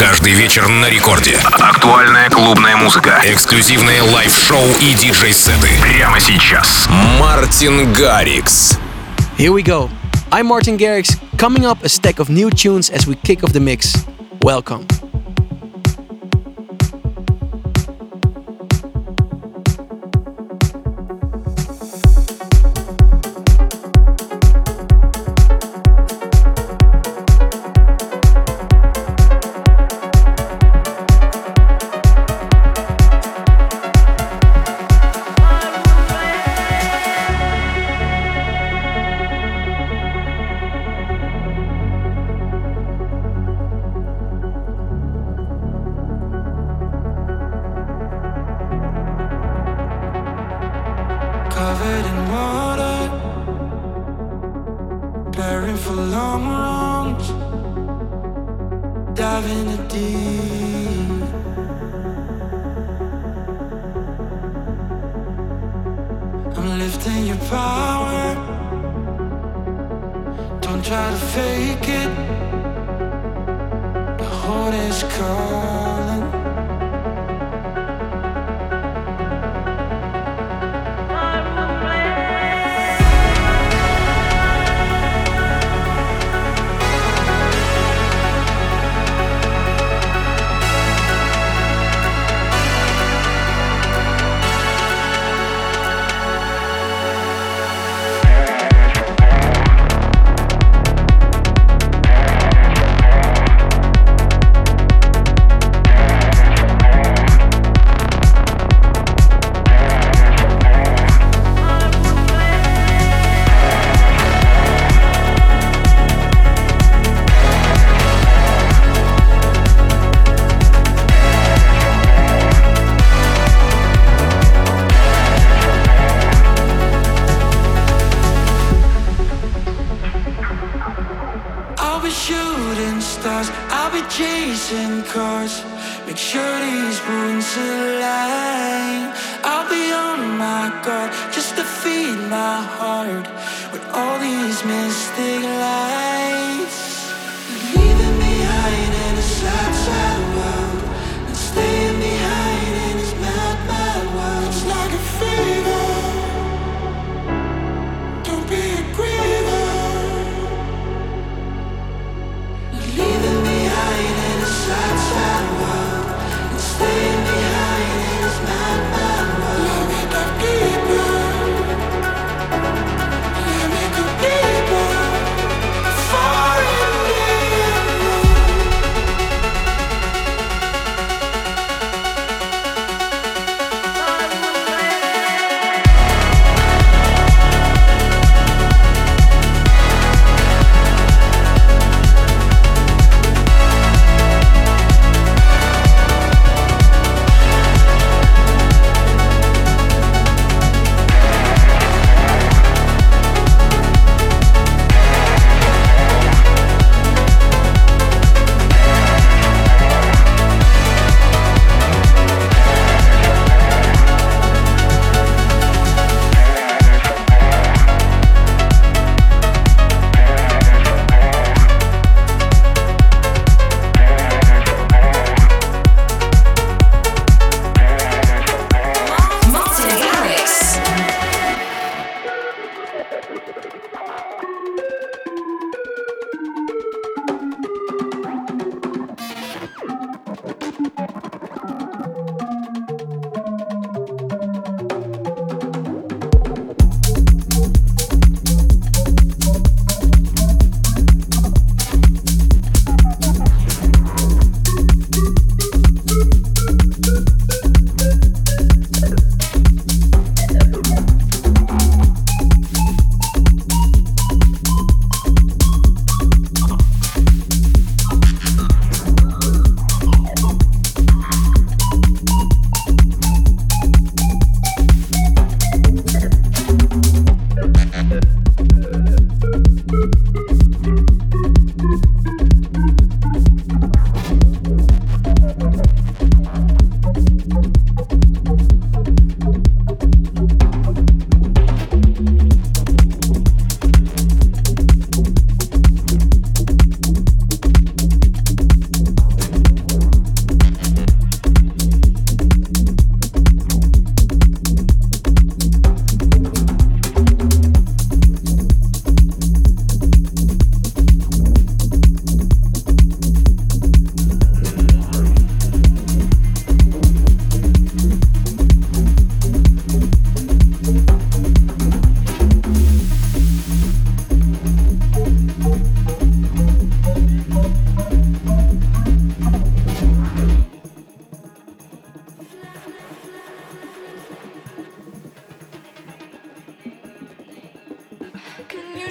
Каждый вечер на рекорде. Актуальная клубная музыка. Эксклюзивные лайв-шоу и диджей-сеты. Прямо сейчас. Мартин Гаррикс. Here we go. I'm Martin Garrix. Coming up, a stack of new tunes as we kick off the mix. Welcome.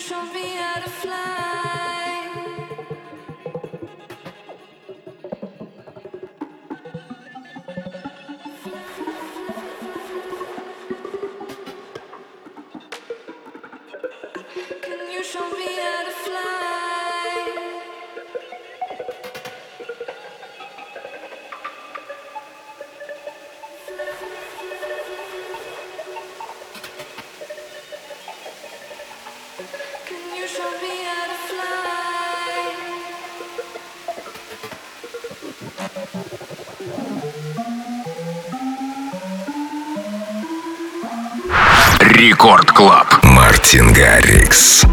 show me how to fly. Микс.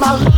my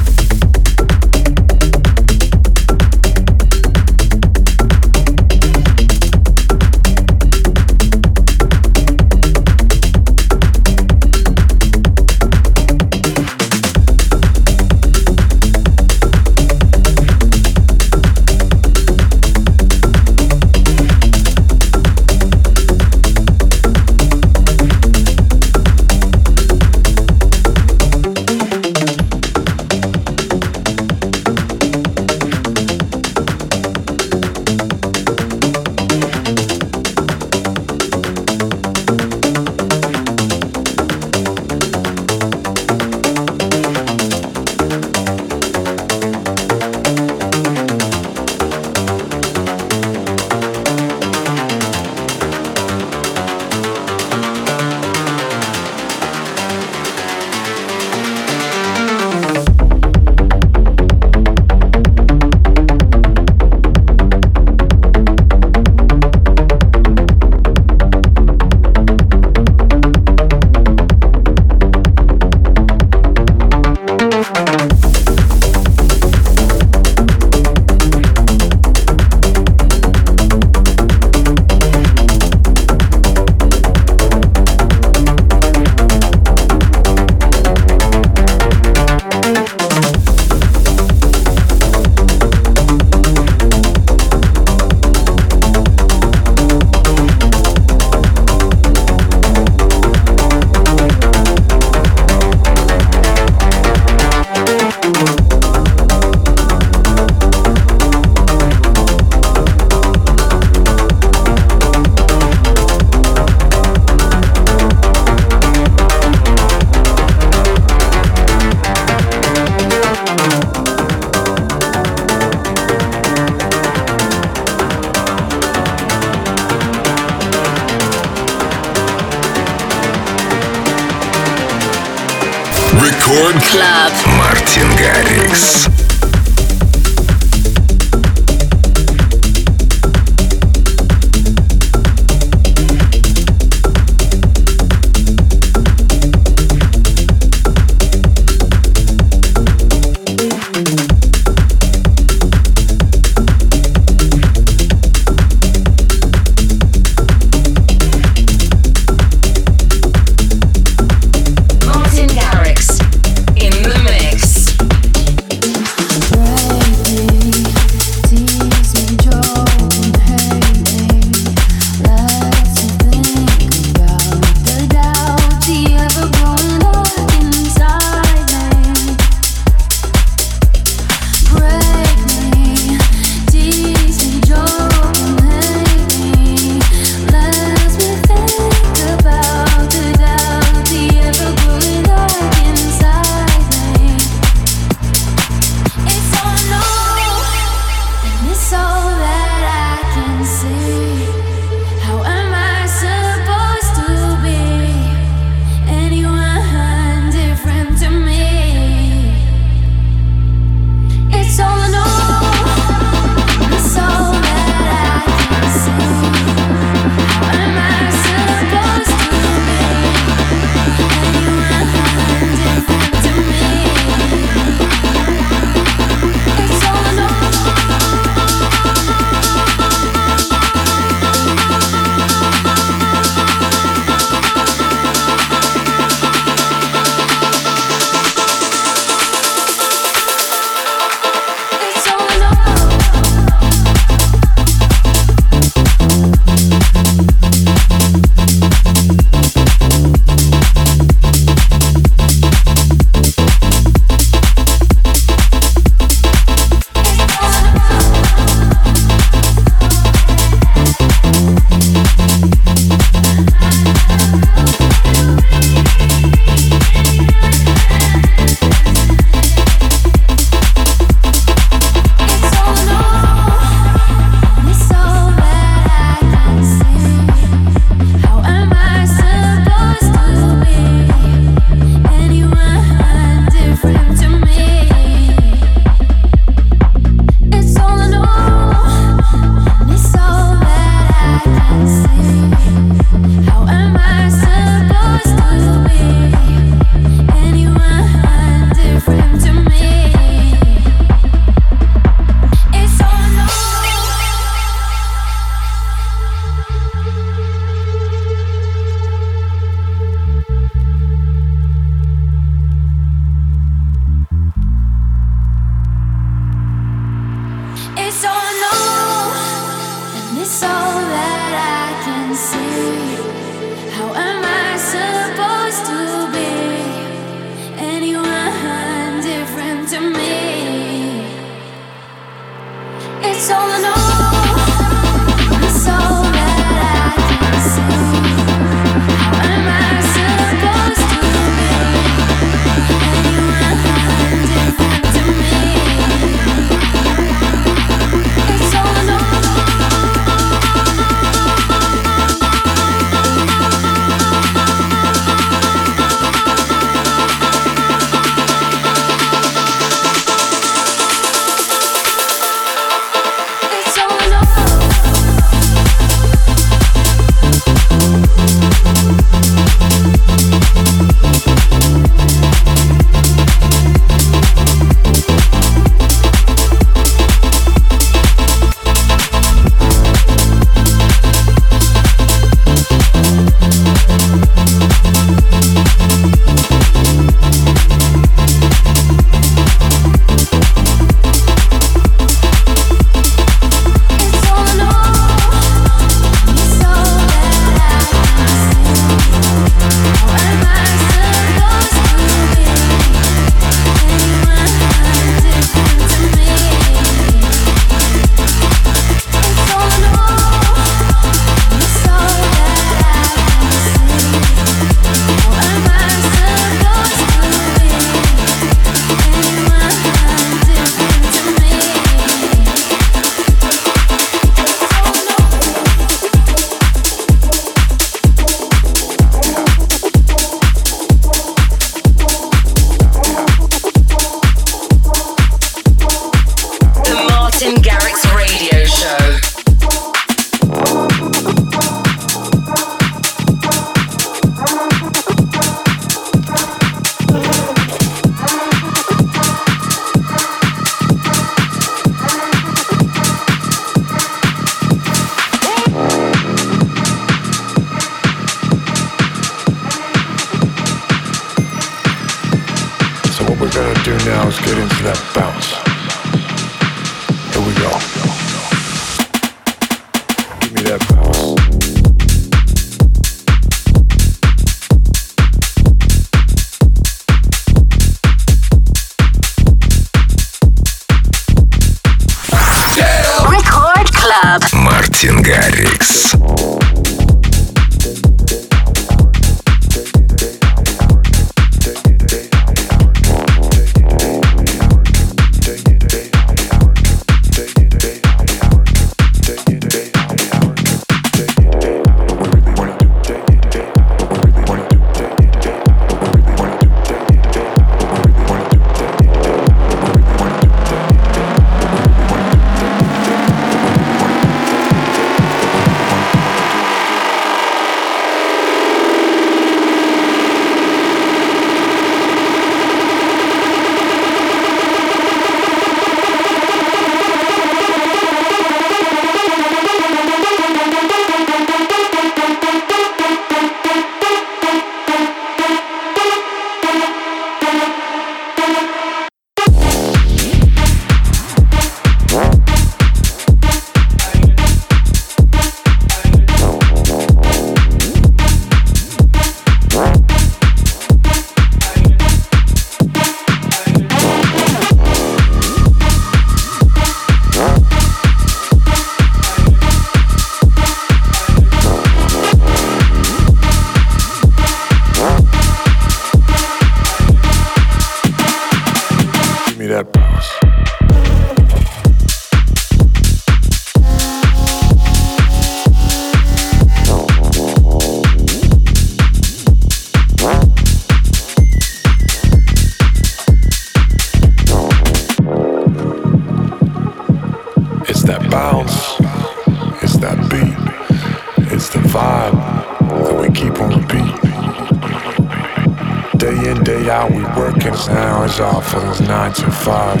To five.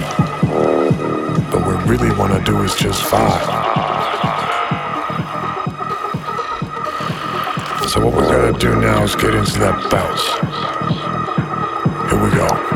But what we really wanna do is just five. So what we're gonna do now is get into that bounce. Here we go.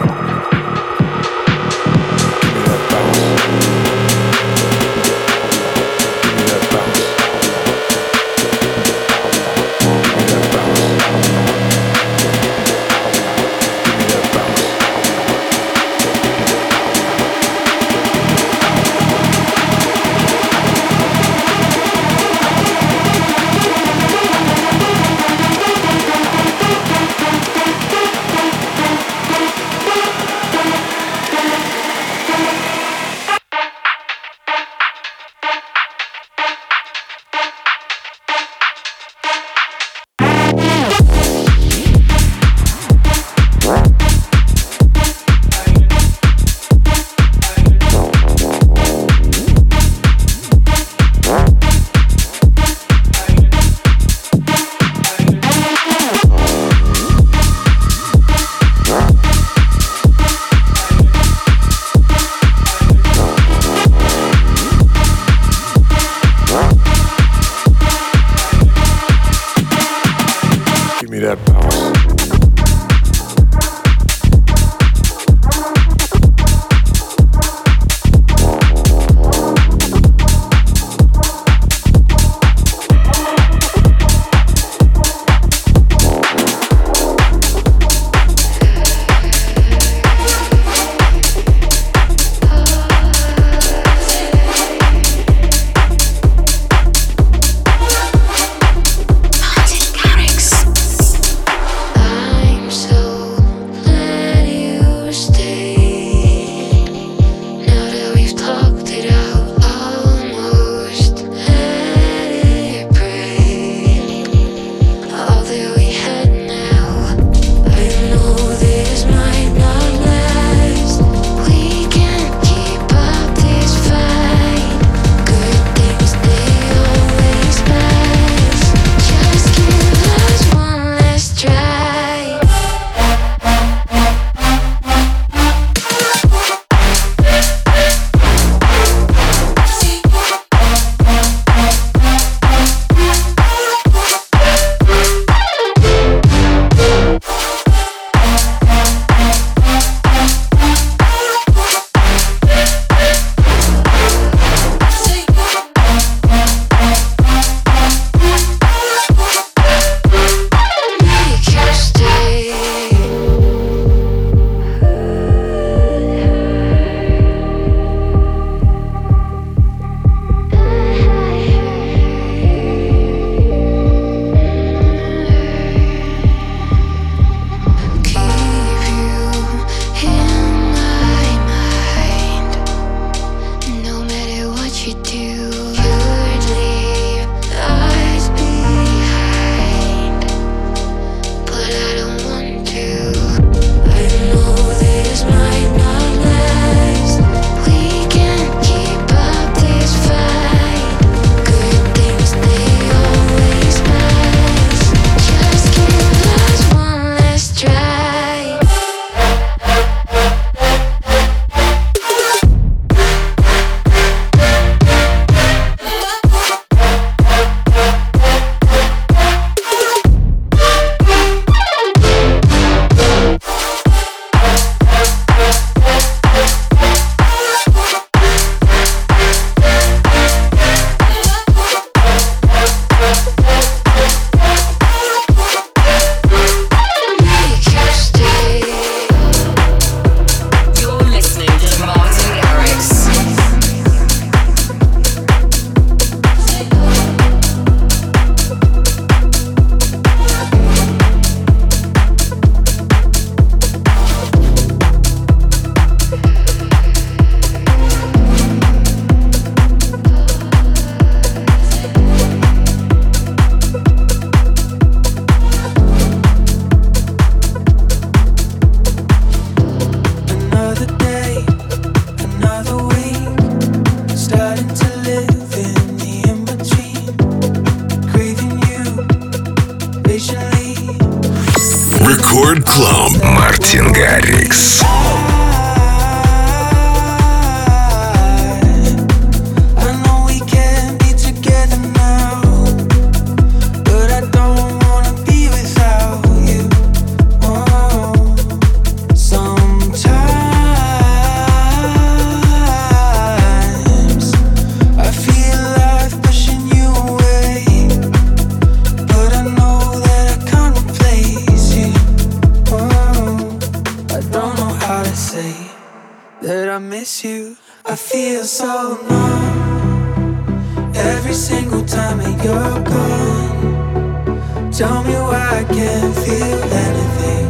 you're gone. Tell me why I can't feel anything.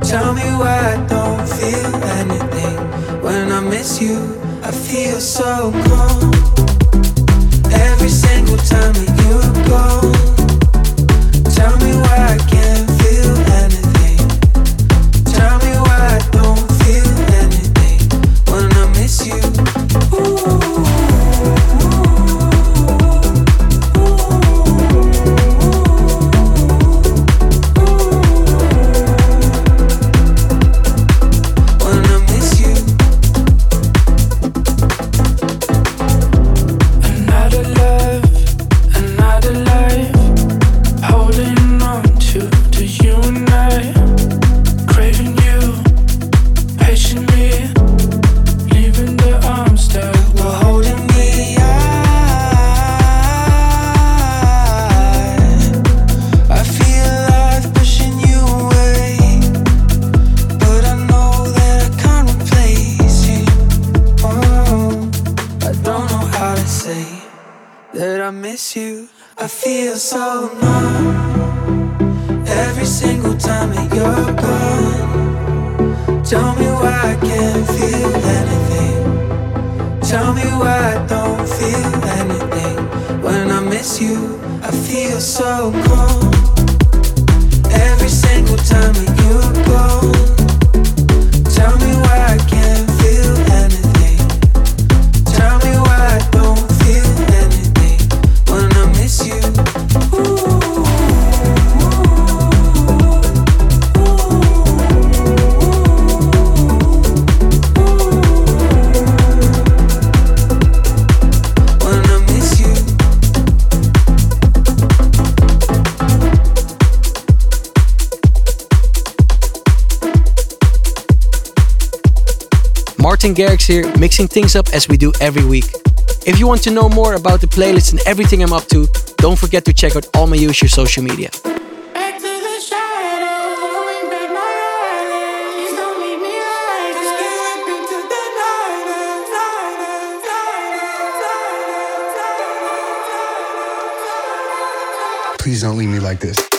Tell me why I don't feel anything. When I miss you, I feel so cold. Martin Garrix here, mixing things up as we do every week. If you want to know more about the playlist and everything I'm up to, don't forget to check out all my usual social media. Please don't leave me like this.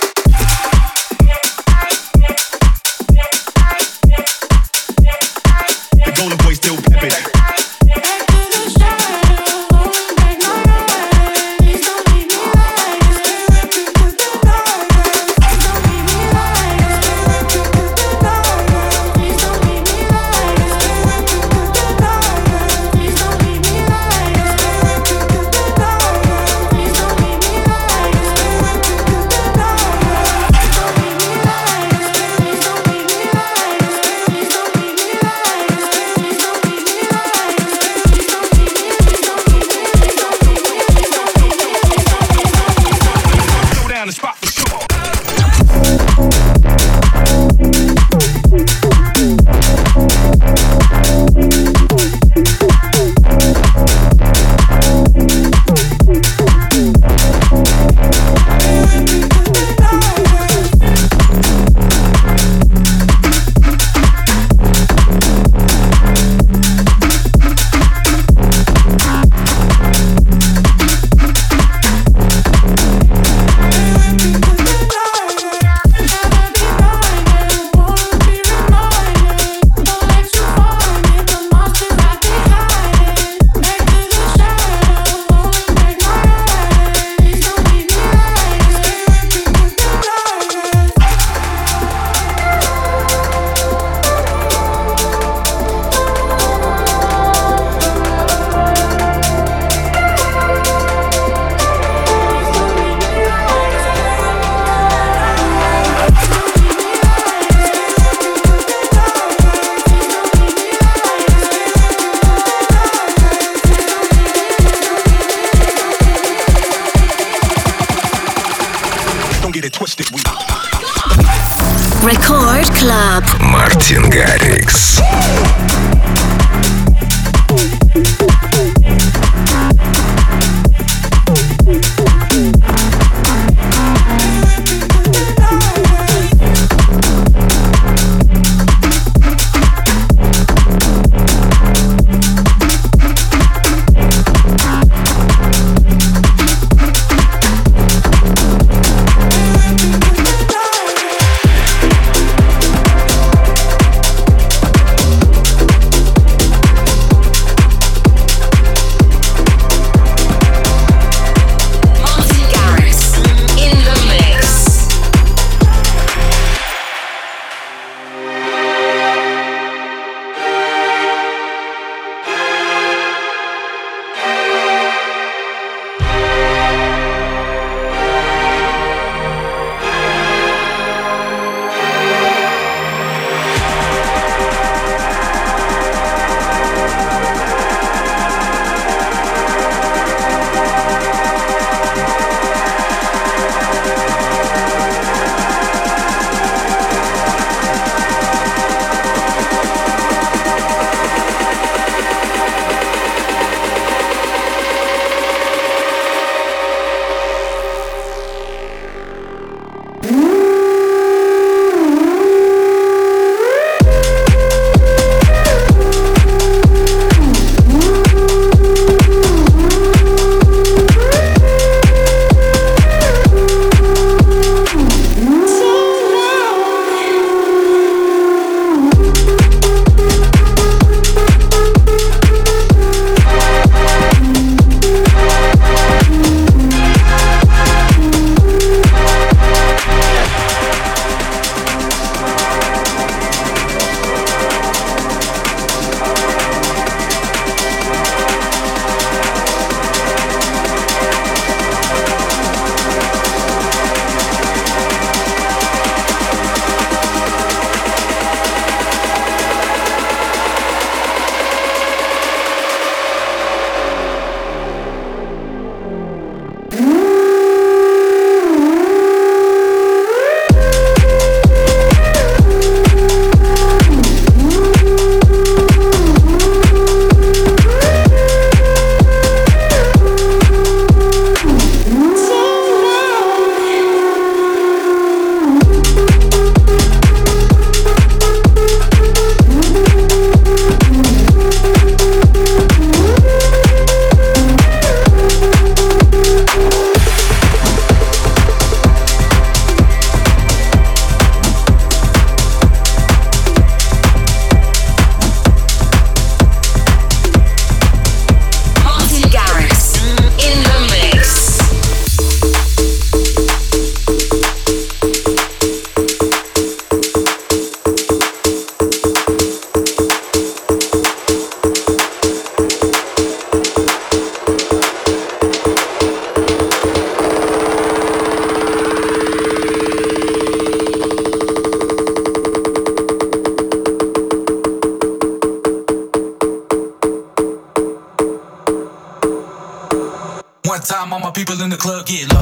Club get low,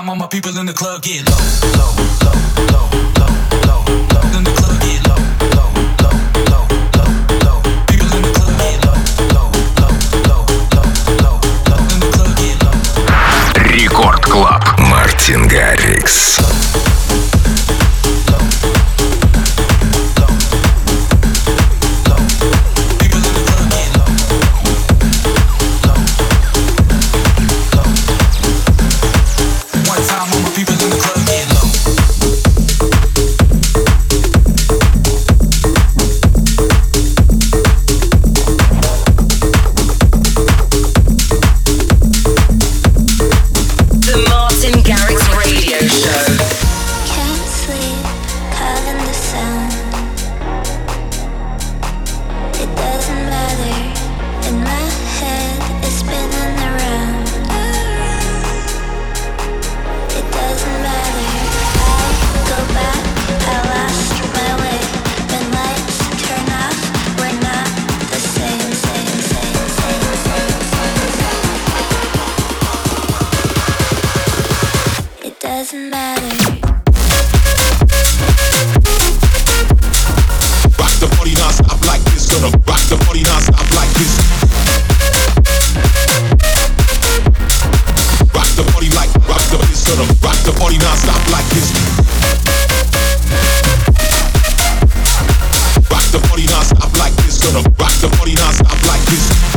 time, all my people in the club get low, low, low, low, low, low, low. In the club get low, low, low, low, low, low. People in the club get low, low, low, low, low, low, low. In the club get low. Рекорд Клаб Мартин Гаррикс. party non-stop like this.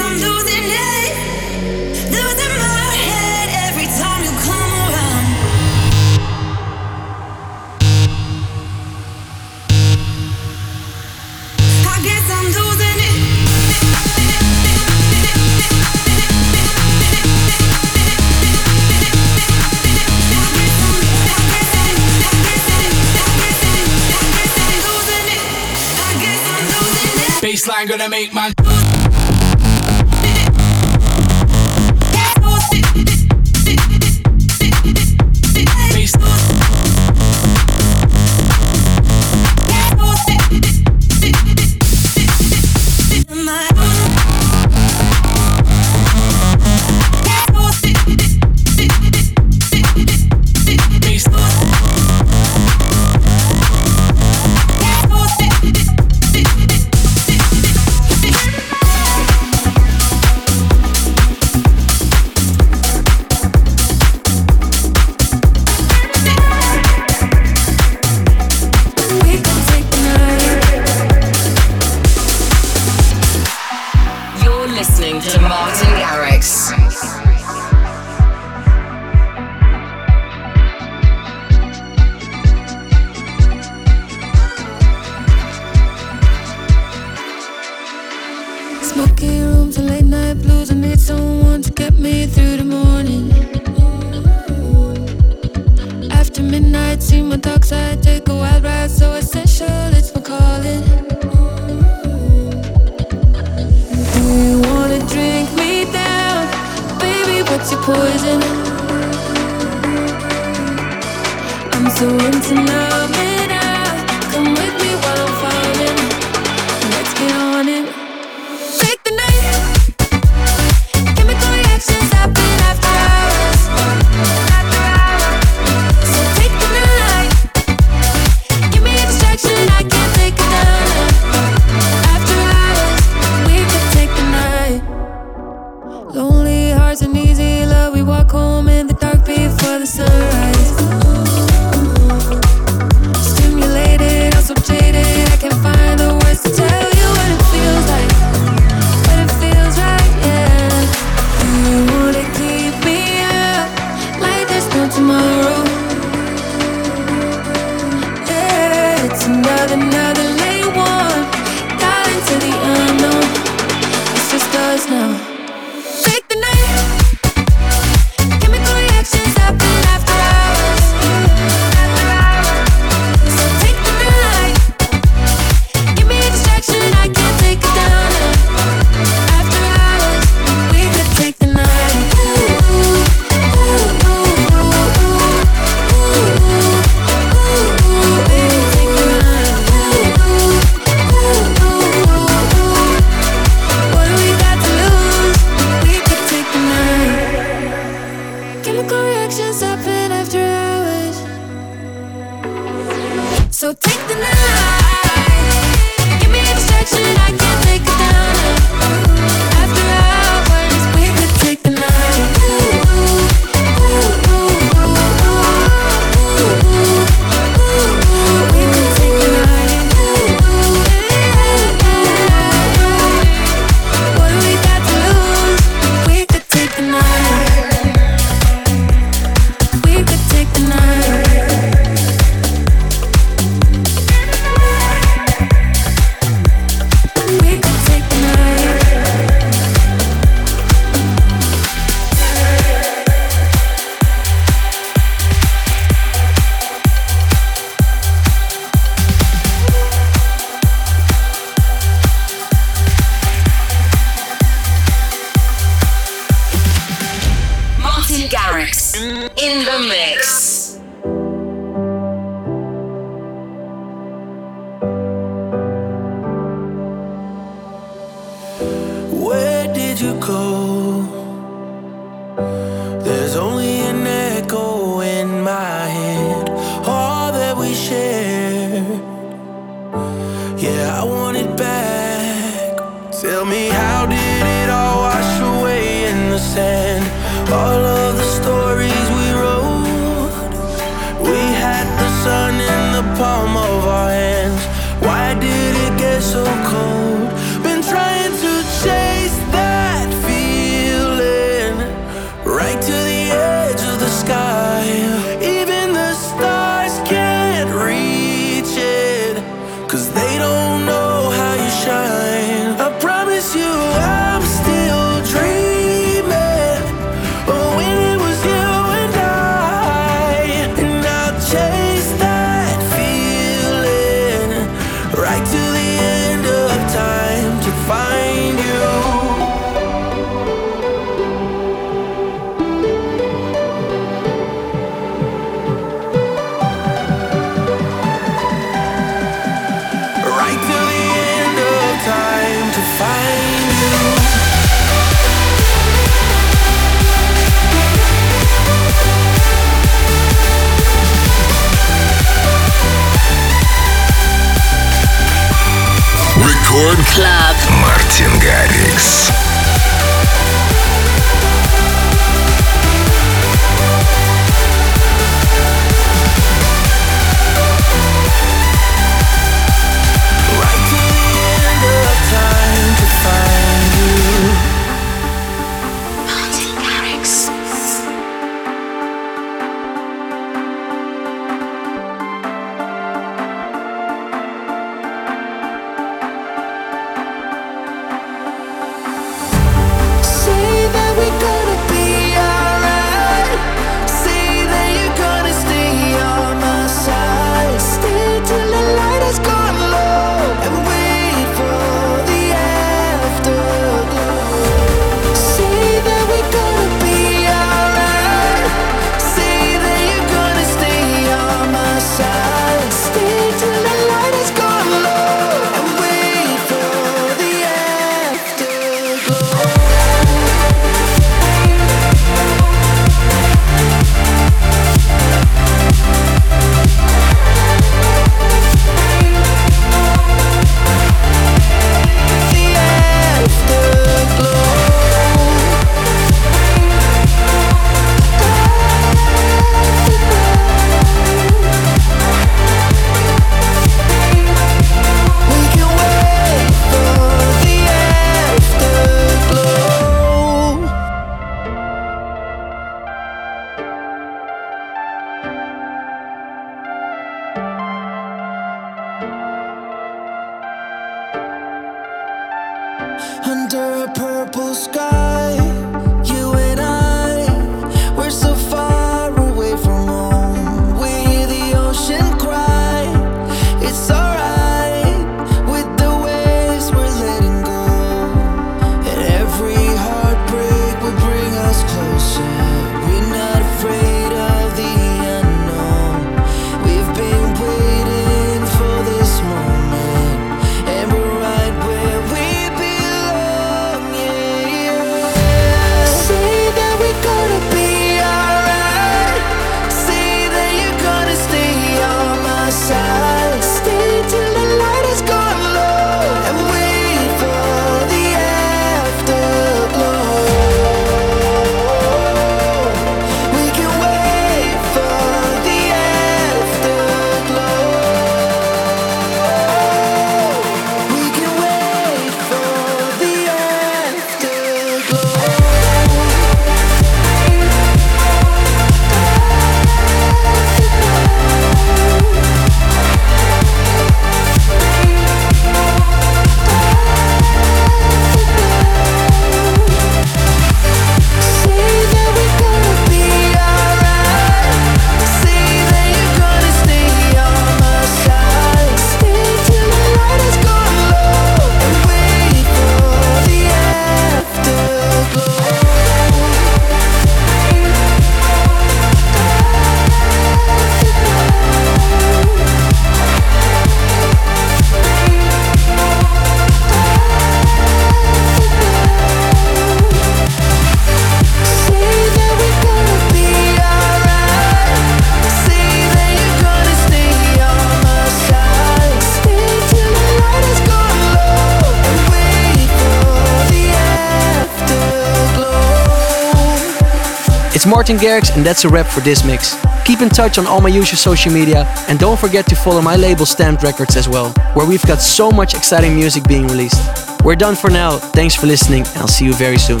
Martin Garrix, and that's a wrap for this mix. Keep in touch on all my usual social media, and don't forget to follow my label Stamped Records as well, where we've got so much exciting music being released. We're done for now. Thanks for listening, and I'll see you very soon.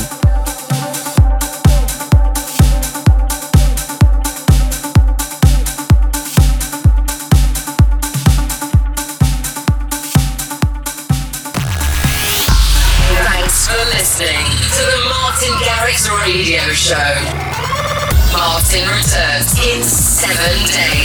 In seven days.